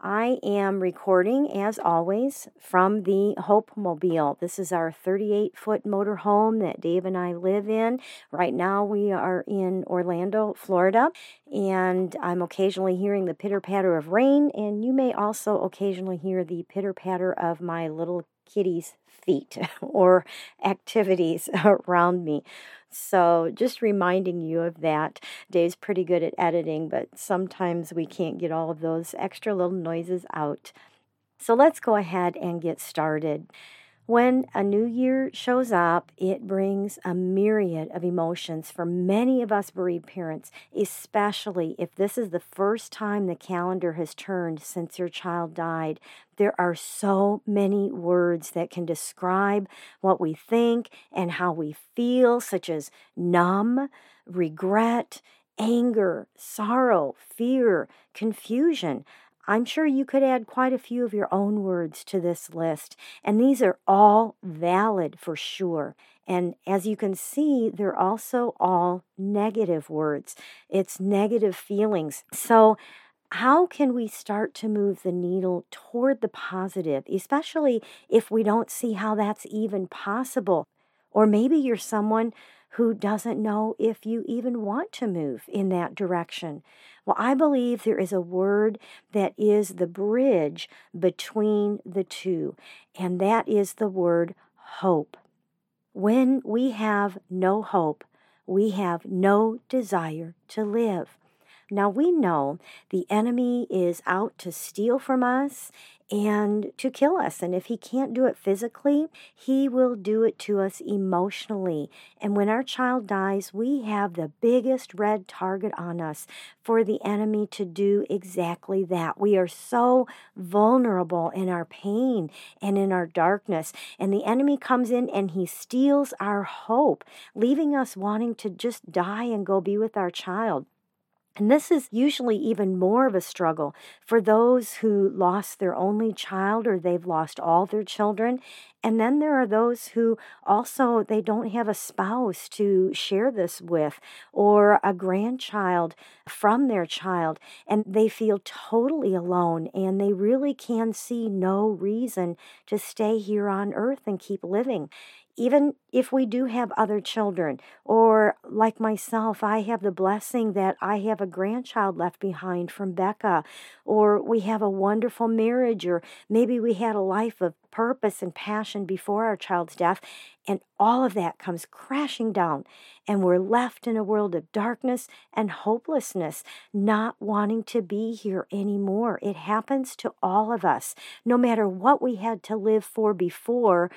I am recording, as always, from the Hope Mobile. This is our 38 foot motorhome that Dave and I live in. Right now, we are in Orlando, Florida, and I'm occasionally hearing the pitter patter of rain, and you may also occasionally hear the pitter patter of my little kitty's feet or activities around me. So, just reminding you of that. Dave's pretty good at editing, but sometimes we can't get all of those extra little noises out. So, let's go ahead and get started. When a new year shows up, it brings a myriad of emotions for many of us bereaved parents, especially if this is the first time the calendar has turned since your child died. There are so many words that can describe what we think and how we feel, such as numb, regret, anger, sorrow, fear, confusion. I'm sure you could add quite a few of your own words to this list, and these are all valid for sure. And as you can see, they're also all negative words. It's negative feelings. So, how can we start to move the needle toward the positive, especially if we don't see how that's even possible? Or maybe you're someone who doesn't know if you even want to move in that direction. Well, I believe there is a word that is the bridge between the two, and that is the word hope. When we have no hope, we have no desire to live. Now we know the enemy is out to steal from us and to kill us. And if he can't do it physically, he will do it to us emotionally. And when our child dies, we have the biggest red target on us for the enemy to do exactly that. We are so vulnerable in our pain and in our darkness. And the enemy comes in and he steals our hope, leaving us wanting to just die and go be with our child. And this is usually even more of a struggle for those who lost their only child or they've lost all their children. And then there are those who also they don't have a spouse to share this with or a grandchild from their child and they feel totally alone and they really can see no reason to stay here on earth and keep living even if we do have other children, or like myself, I have the blessing that I have a grandchild left behind from Becca, or we have a wonderful marriage, or maybe we had a life of purpose and passion before our child's death, and all of that comes crashing down, and we're left in a world of darkness and hopelessness, not wanting to be here anymore. It happens to all of us, no matter what we had to live for before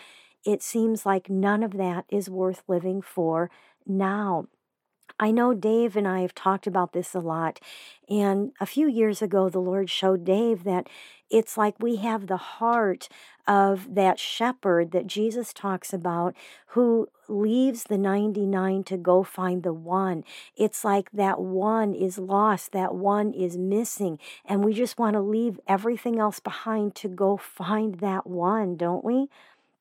it seems like none of that is worth living for now. I know Dave and I have talked about this a lot. And a few years ago, the Lord showed Dave that it's like we have the heart of that shepherd that Jesus talks about who leaves the 99 to go find the one. It's like that one is lost, that one is missing, and we just want to leave everything else behind to go find that one, don't we?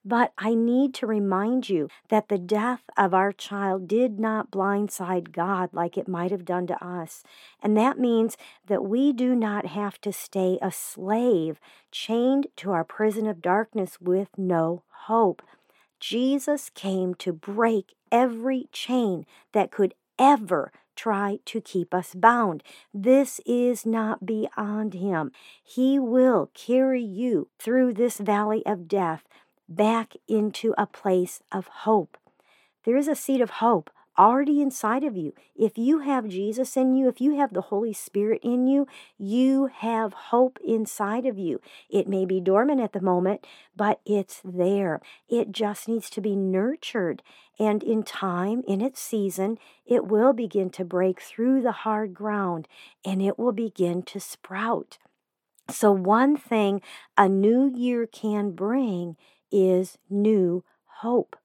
But I need to remind you that the death of our child did not blindside God like it might have done to us. And that means that we do not have to stay a slave, chained to our prison of darkness with no hope. Jesus came to break every chain that could ever try to keep us bound. This is not beyond him. He will carry you through this valley of death back into a place of hope. There is a seed of hope already inside of you. If you have Jesus in you, if you have the Holy Spirit in you, you have hope inside of you. It may be dormant at the moment, but it's there. It just needs to be nurtured. And in time, in its season, it will begin to break through the hard ground and it will begin to sprout. So, one thing a new year can bring is new hope.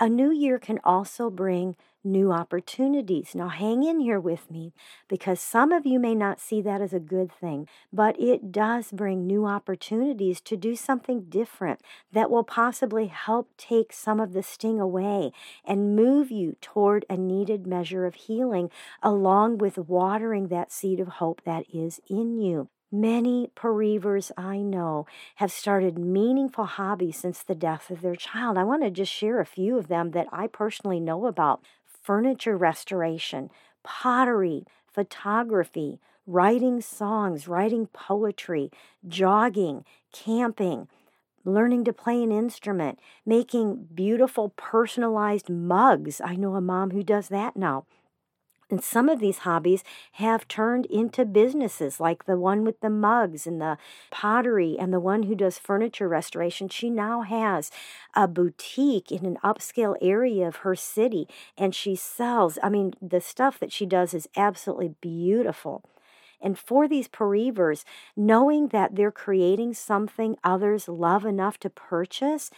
A new year can also bring new opportunities. Now, hang in here with me because some of you may not see that as a good thing, but it does bring new opportunities to do something different that will possibly help take some of the sting away and move you toward a needed measure of healing, along with watering that seed of hope that is in you. Many bereavers I know have started meaningful hobbies since the death of their child. I want to just share a few of them that I personally know about furniture restoration, pottery, photography, writing songs, writing poetry, jogging, camping, learning to play an instrument, making beautiful personalized mugs. I know a mom who does that now. And some of these hobbies have turned into businesses, like the one with the mugs and the pottery, and the one who does furniture restoration. She now has a boutique in an upscale area of her city, and she sells. I mean, the stuff that she does is absolutely beautiful. And for these bereavers, knowing that they're creating something others love enough to purchase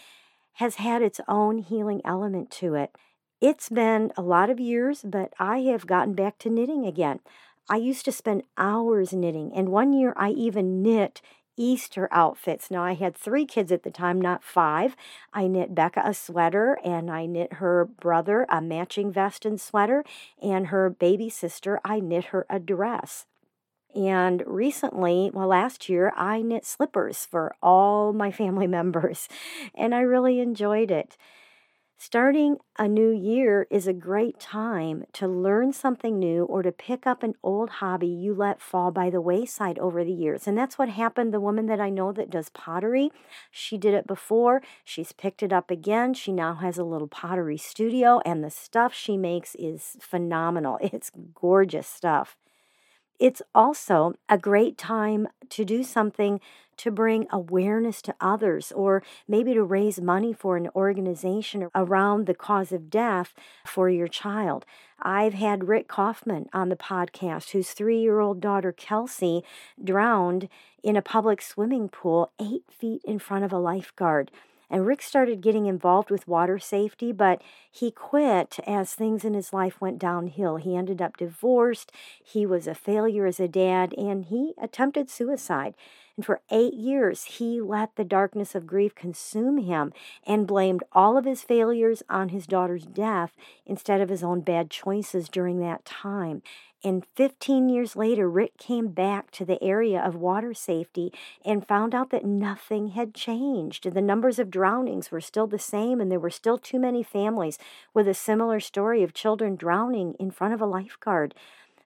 has had its own healing element to it. It's been a lot of years, but I have gotten back to knitting again. I used to spend hours knitting, and one year I even knit Easter outfits. Now, I had three kids at the time, not five. I knit Becca a sweater, and I knit her brother a matching vest and sweater, and her baby sister, I knit her a dress. And recently, well, last year, I knit slippers for all my family members, and I really enjoyed it. Starting a new year is a great time to learn something new or to pick up an old hobby you let fall by the wayside over the years. And that's what happened. The woman that I know that does pottery, she did it before. She's picked it up again. She now has a little pottery studio, and the stuff she makes is phenomenal. It's gorgeous stuff. It's also a great time to do something to bring awareness to others or maybe to raise money for an organization around the cause of death for your child. I've had Rick Kaufman on the podcast, whose three year old daughter Kelsey drowned in a public swimming pool eight feet in front of a lifeguard. And Rick started getting involved with water safety, but he quit as things in his life went downhill. He ended up divorced, he was a failure as a dad, and he attempted suicide. And for eight years, he let the darkness of grief consume him and blamed all of his failures on his daughter's death instead of his own bad choices during that time. And 15 years later, Rick came back to the area of water safety and found out that nothing had changed. The numbers of drownings were still the same, and there were still too many families with a similar story of children drowning in front of a lifeguard.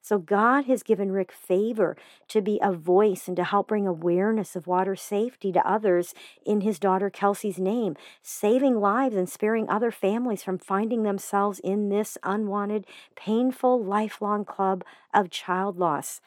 So God has given Rick favor to be a voice and to help bring awareness of water safety to others in his daughter Kelsey's name, saving lives and sparing other families from finding themselves in this unwanted, painful, lifelong club of child loss.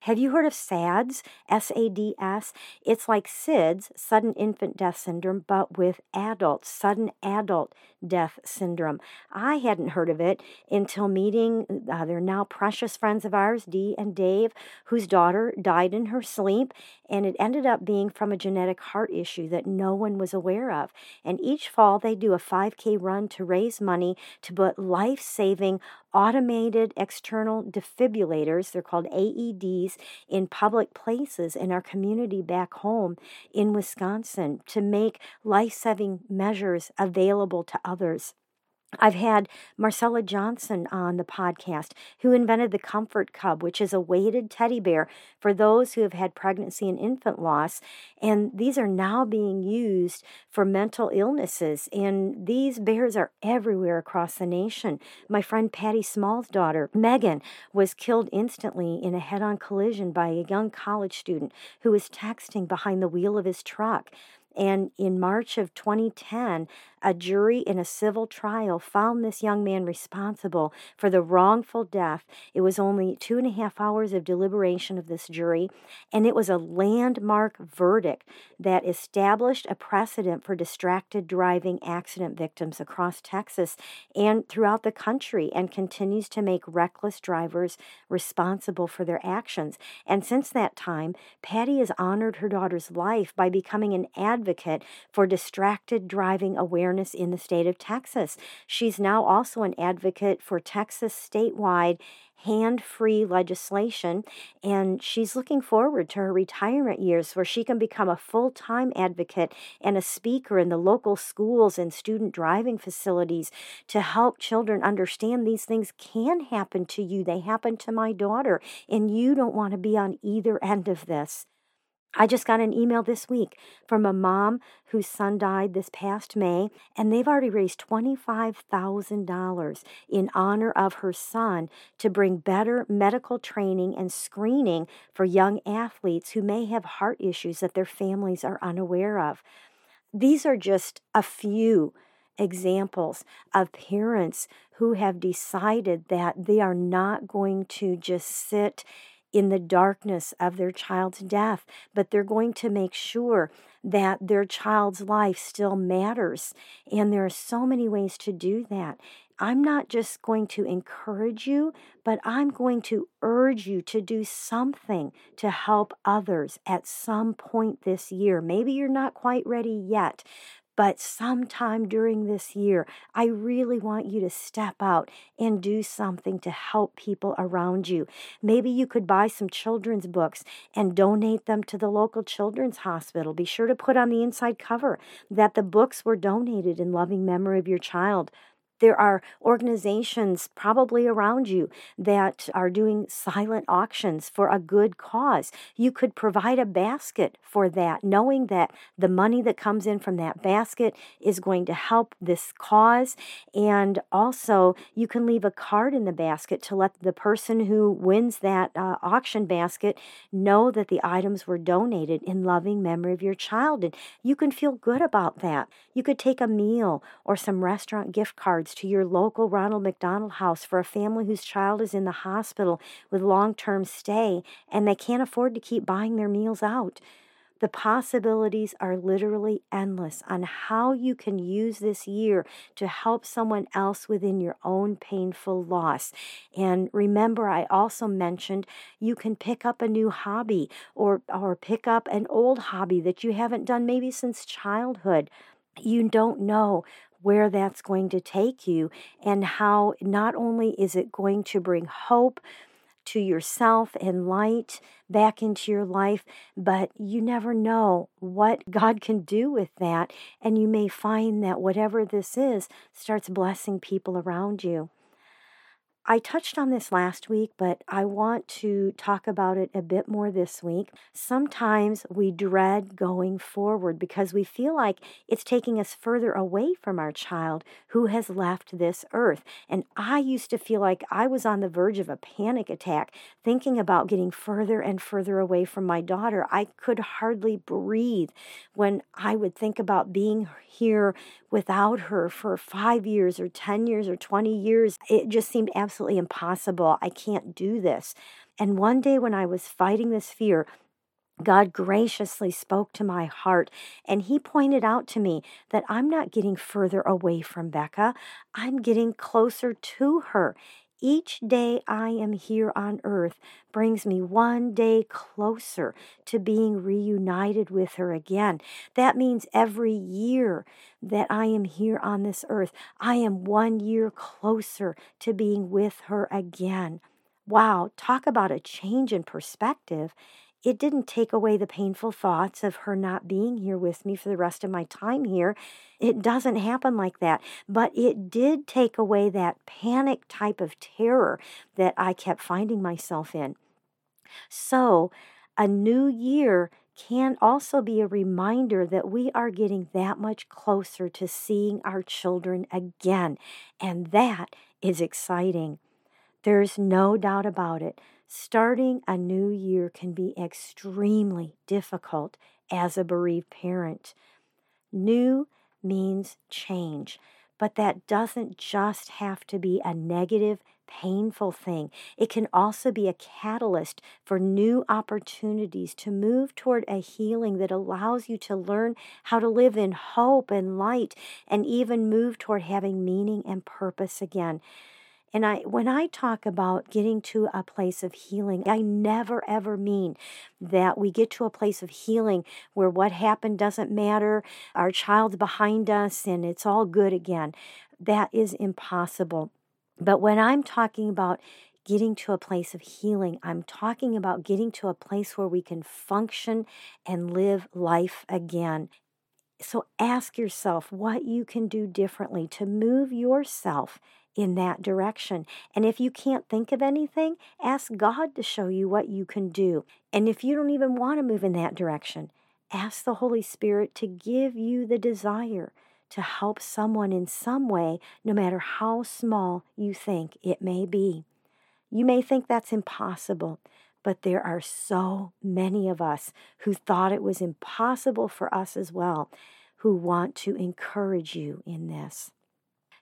Have you heard of SADS? S A D S? It's like SIDS, sudden infant death syndrome, but with adults, sudden adult death syndrome. I hadn't heard of it until meeting, uh, now precious friends of ours, Dee and Dave, whose daughter died in her sleep, and it ended up being from a genetic heart issue that no one was aware of. And each fall, they do a 5K run to raise money to put life saving automated external defibrillators, they're called AEDs, in public places in our community back home in Wisconsin to make life saving measures available to others. I've had Marcella Johnson on the podcast, who invented the Comfort Cub, which is a weighted teddy bear for those who have had pregnancy and infant loss. And these are now being used for mental illnesses. And these bears are everywhere across the nation. My friend Patty Small's daughter, Megan, was killed instantly in a head on collision by a young college student who was texting behind the wheel of his truck. And in March of 2010, a jury in a civil trial found this young man responsible for the wrongful death. It was only two and a half hours of deliberation of this jury, and it was a landmark verdict that established a precedent for distracted driving accident victims across Texas and throughout the country and continues to make reckless drivers responsible for their actions. And since that time, Patty has honored her daughter's life by becoming an advocate for distracted driving awareness in the state of Texas. She's now also an advocate for Texas statewide hand free legislation, and she's looking forward to her retirement years where she can become a full time advocate and a speaker in the local schools and student driving facilities to help children understand these things can happen to you. They happen to my daughter, and you don't want to be on either end of this. I just got an email this week from a mom whose son died this past May, and they've already raised $25,000 in honor of her son to bring better medical training and screening for young athletes who may have heart issues that their families are unaware of. These are just a few examples of parents who have decided that they are not going to just sit in the darkness of their child's death, but they're going to make sure that their child's life still matters. And there are so many ways to do that. I'm not just going to encourage you, but I'm going to urge you to do something to help others at some point this year. Maybe you're not quite ready yet, but sometime during this year, I really want you to step out and do something to help people around you. Maybe you could buy some children's books and donate them to the local children's hospital. Be sure to put on the inside cover that the books were donated in loving memory of your child. There are organizations probably around you that are doing silent auctions for a good cause. You could provide a basket for that, knowing that the money that comes in from that basket is going to help this cause. And also, you can leave a card in the basket to let the person who wins that uh, auction basket know that the items were donated in loving memory of your child. And you can feel good about that. You could take a meal or some restaurant gift cards cards to your local Ronald McDonald House for a family whose child is in the hospital with long term stay and they can't afford to keep buying their meals out. The possibilities are literally endless on how you can use this year to help someone else within your own painful loss. And remember, I also mentioned you can pick up a new hobby or, or pick up an old hobby that you haven't done maybe since childhood. You don't know where that's going to take you and how not only is it going to bring hope to yourself and light back into your life, but you never know what God can do with that. And you may find that whatever this is starts blessing people around you. I touched on this last week, but I want to talk about it a bit more this week. Sometimes we dread going forward because we feel like it's taking us further away from our child who has left this earth. And I used to feel like I was on the verge of a panic attack, thinking about getting further and further away from my daughter. I could hardly breathe when I would think about being here without her for five years or 10 years or 20 years. It just seemed absolutely absolutely impossible. I can't do this. And one day when I was fighting this fear, God graciously spoke to my heart and He pointed out to me that I'm not getting further away from Becca, I'm getting closer to her. Each day I am here on earth brings me one day closer to being reunited with her again. That means every year that I am here on this earth, I am one year closer to being with her again. Wow, talk about a change in perspective it didn't take away the painful thoughts of her not being here with me for the rest of my time here. It doesn't happen like that. But it did take away that panic type of terror that I kept finding myself in. So, a new year can also be a reminder that we are getting that much closer to seeing our children again. And that is exciting. There's no doubt about it. Starting a new year can be extremely difficult as a bereaved parent. New means change, but that doesn't just have to be a negative, painful thing. It can also be a catalyst for new opportunities to move toward a healing that allows you to learn how to live in hope and light and even move toward having meaning and purpose again. And I when I talk about getting to a place of healing, I never ever mean that we get to a place of healing where what happened doesn't matter, our child's behind us and it's all good again. That is impossible. But when I'm talking about getting to a place of healing, I'm talking about getting to a place where we can function and live life again. So ask yourself what you can do differently to move yourself in that direction. And if you can't think of anything, ask God to show you what you can do. And if you don't even want to move in that direction, ask the Holy Spirit to give you the desire to help someone in some way, no matter how small you think it may be. You may think that's impossible, but there are so many of us who thought it was impossible for us as well, who want to encourage you in this.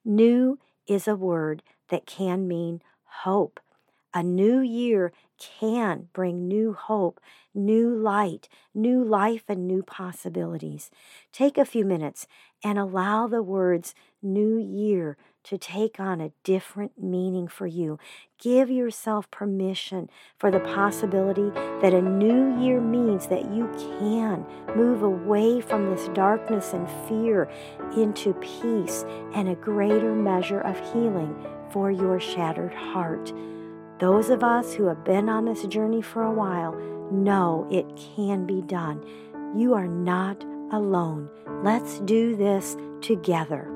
New is a word that can mean hope. A new year can bring new hope, new light, new life, and new possibilities. Take a few minutes and allow the words new year to take on a different meaning for you. Give yourself permission for the possibility that a new year means that you can move away from this darkness and fear into peace and a greater measure of healing for your shattered heart. Those of us who have been on this journey for a while know it can be done. You are not alone. Let's do this together.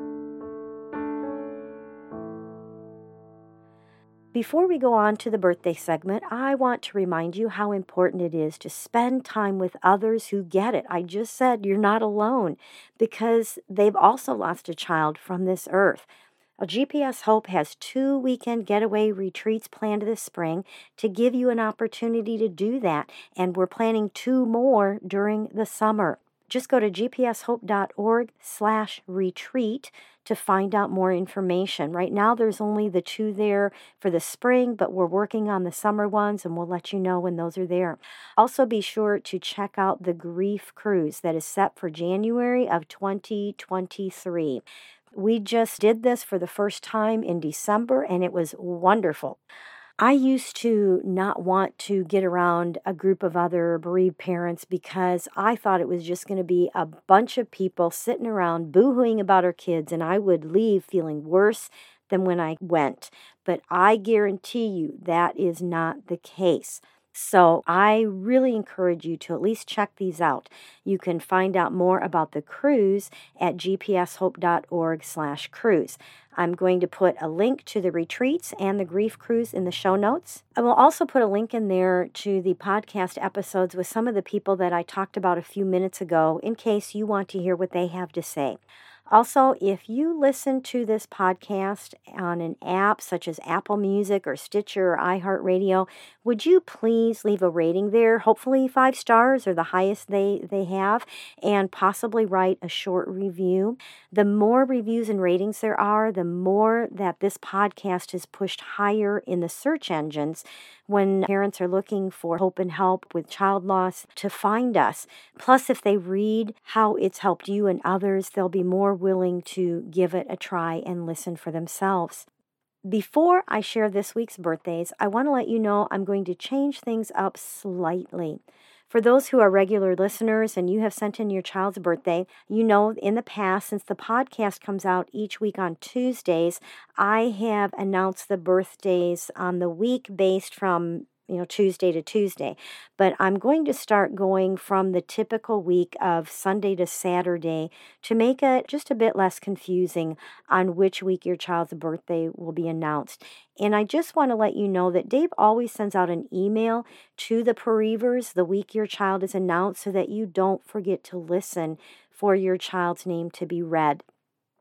Before we go on to the birthday segment, I want to remind you how important it is to spend time with others who get it. I just said you're not alone because they've also lost a child from this earth. Well, GPS Hope has two weekend getaway retreats planned this spring to give you an opportunity to do that, and we're planning two more during the summer. Just go to gpshope.org slash retreat to find out more information. Right now, there's only the two there for the spring, but we're working on the summer ones and we'll let you know when those are there. Also, be sure to check out the Grief Cruise that is set for January of 2023. We just did this for the first time in December and it was wonderful. I used to not want to get around a group of other bereaved parents because I thought it was just going to be a bunch of people sitting around boohooing about our kids, and I would leave feeling worse than when I went. But I guarantee you that is not the case. So I really encourage you to at least check these out. You can find out more about the cruise at gpshope.org/cruise. I'm going to put a link to the retreats and the grief cruise in the show notes. I will also put a link in there to the podcast episodes with some of the people that I talked about a few minutes ago in case you want to hear what they have to say. Also, if you listen to this podcast on an app such as Apple Music or Stitcher or iHeartRadio, would you please leave a rating there? Hopefully, five stars or the highest they, they have, and possibly write a short review. The more reviews and ratings there are, the more that this podcast is pushed higher in the search engines when parents are looking for hope and help with child loss to find us. Plus, if they read how it's helped you and others, they'll be more willing to give it a try and listen for themselves. Before I share this week's birthdays, I want to let you know I'm going to change things up slightly. For those who are regular listeners and you have sent in your child's birthday, you know in the past, since the podcast comes out each week on Tuesdays, I have announced the birthdays on the week based from you know, Tuesday to Tuesday. But I'm going to start going from the typical week of Sunday to Saturday to make it just a bit less confusing on which week your child's birthday will be announced. And I just want to let you know that Dave always sends out an email to the bereavers the week your child is announced so that you don't forget to listen for your child's name to be read.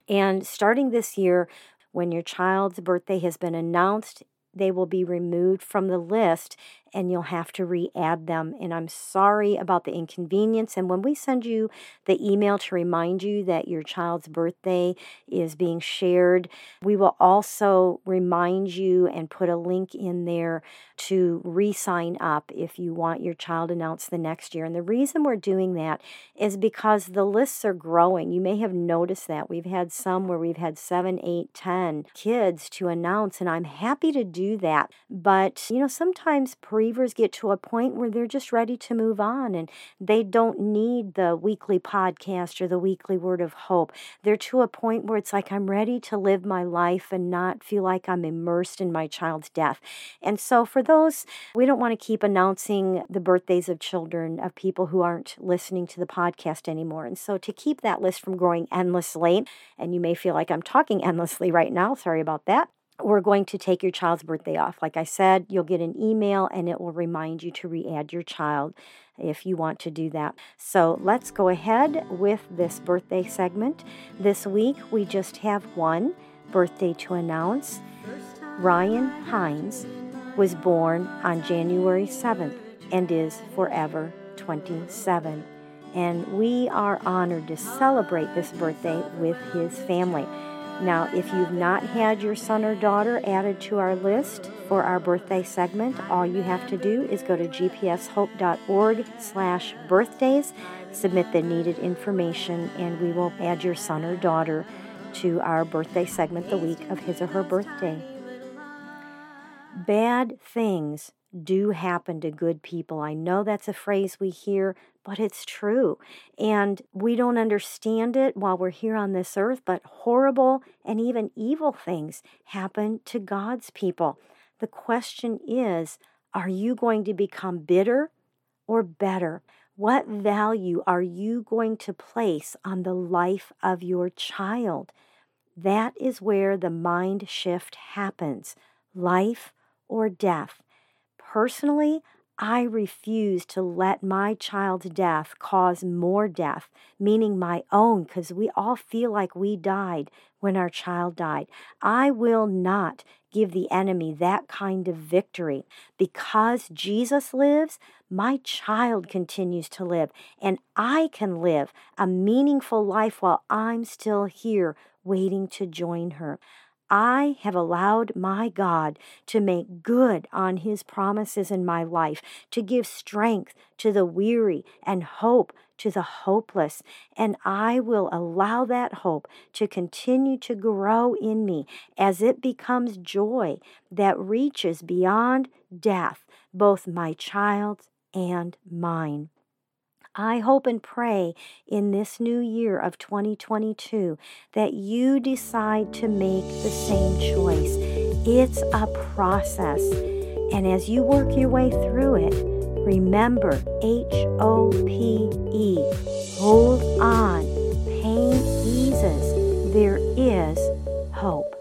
And starting this year, when your child's birthday has been announced they will be removed from the list and you'll have to re add them. And I'm sorry about the inconvenience. And when we send you the email to remind you that your child's birthday is being shared, we will also remind you and put a link in there to re sign up if you want your child announced the next year. And the reason we're doing that is because the lists are growing. You may have noticed that. We've had some where we've had seven, eight, ten kids to announce, and I'm happy to do that. But, you know, sometimes bereavers get to a point where they're just ready to move on and they don't need the weekly podcast or the weekly word of hope. They're to a point where it's like, I'm ready to live my life and not feel like I'm immersed in my child's death. And so for those, we don't want to keep announcing the birthdays of children of people who aren't listening to the podcast anymore. And so to keep that list from growing endlessly, and you may feel like I'm talking endlessly right now, sorry about that we're going to take your child's birthday off. Like I said, you'll get an email and it will remind you to re add your child if you want to do that. So let's go ahead with this birthday segment. This week, we just have one birthday to announce. Ryan Hines was born on January 7th and is forever 27. And we are honored to celebrate this birthday with his family. Now, if you've not had your son or daughter added to our list for our birthday segment, all you have to do is go to gpshope.org slash birthdays, submit the needed information, and we will add your son or daughter to our birthday segment the week of his or her birthday. Bad things do happen to good people. I know that's a phrase we hear, but it's true. And we don't understand it while we're here on this earth, but horrible and even evil things happen to God's people. The question is are you going to become bitter or better? What value are you going to place on the life of your child? That is where the mind shift happens life or death. Personally, I refuse to let my child's death cause more death, meaning my own, because we all feel like we died when our child died. I will not give the enemy that kind of victory. Because Jesus lives, my child continues to live, and I can live a meaningful life while I'm still here waiting to join her. I have allowed my God to make good on his promises in my life, to give strength to the weary and hope to the hopeless. And I will allow that hope to continue to grow in me as it becomes joy that reaches beyond death, both my child's and mine. I hope and pray in this new year of 2022 that you decide to make the same choice. It's a process. And as you work your way through it, remember H O P E. Hold on. Pain eases. There is hope.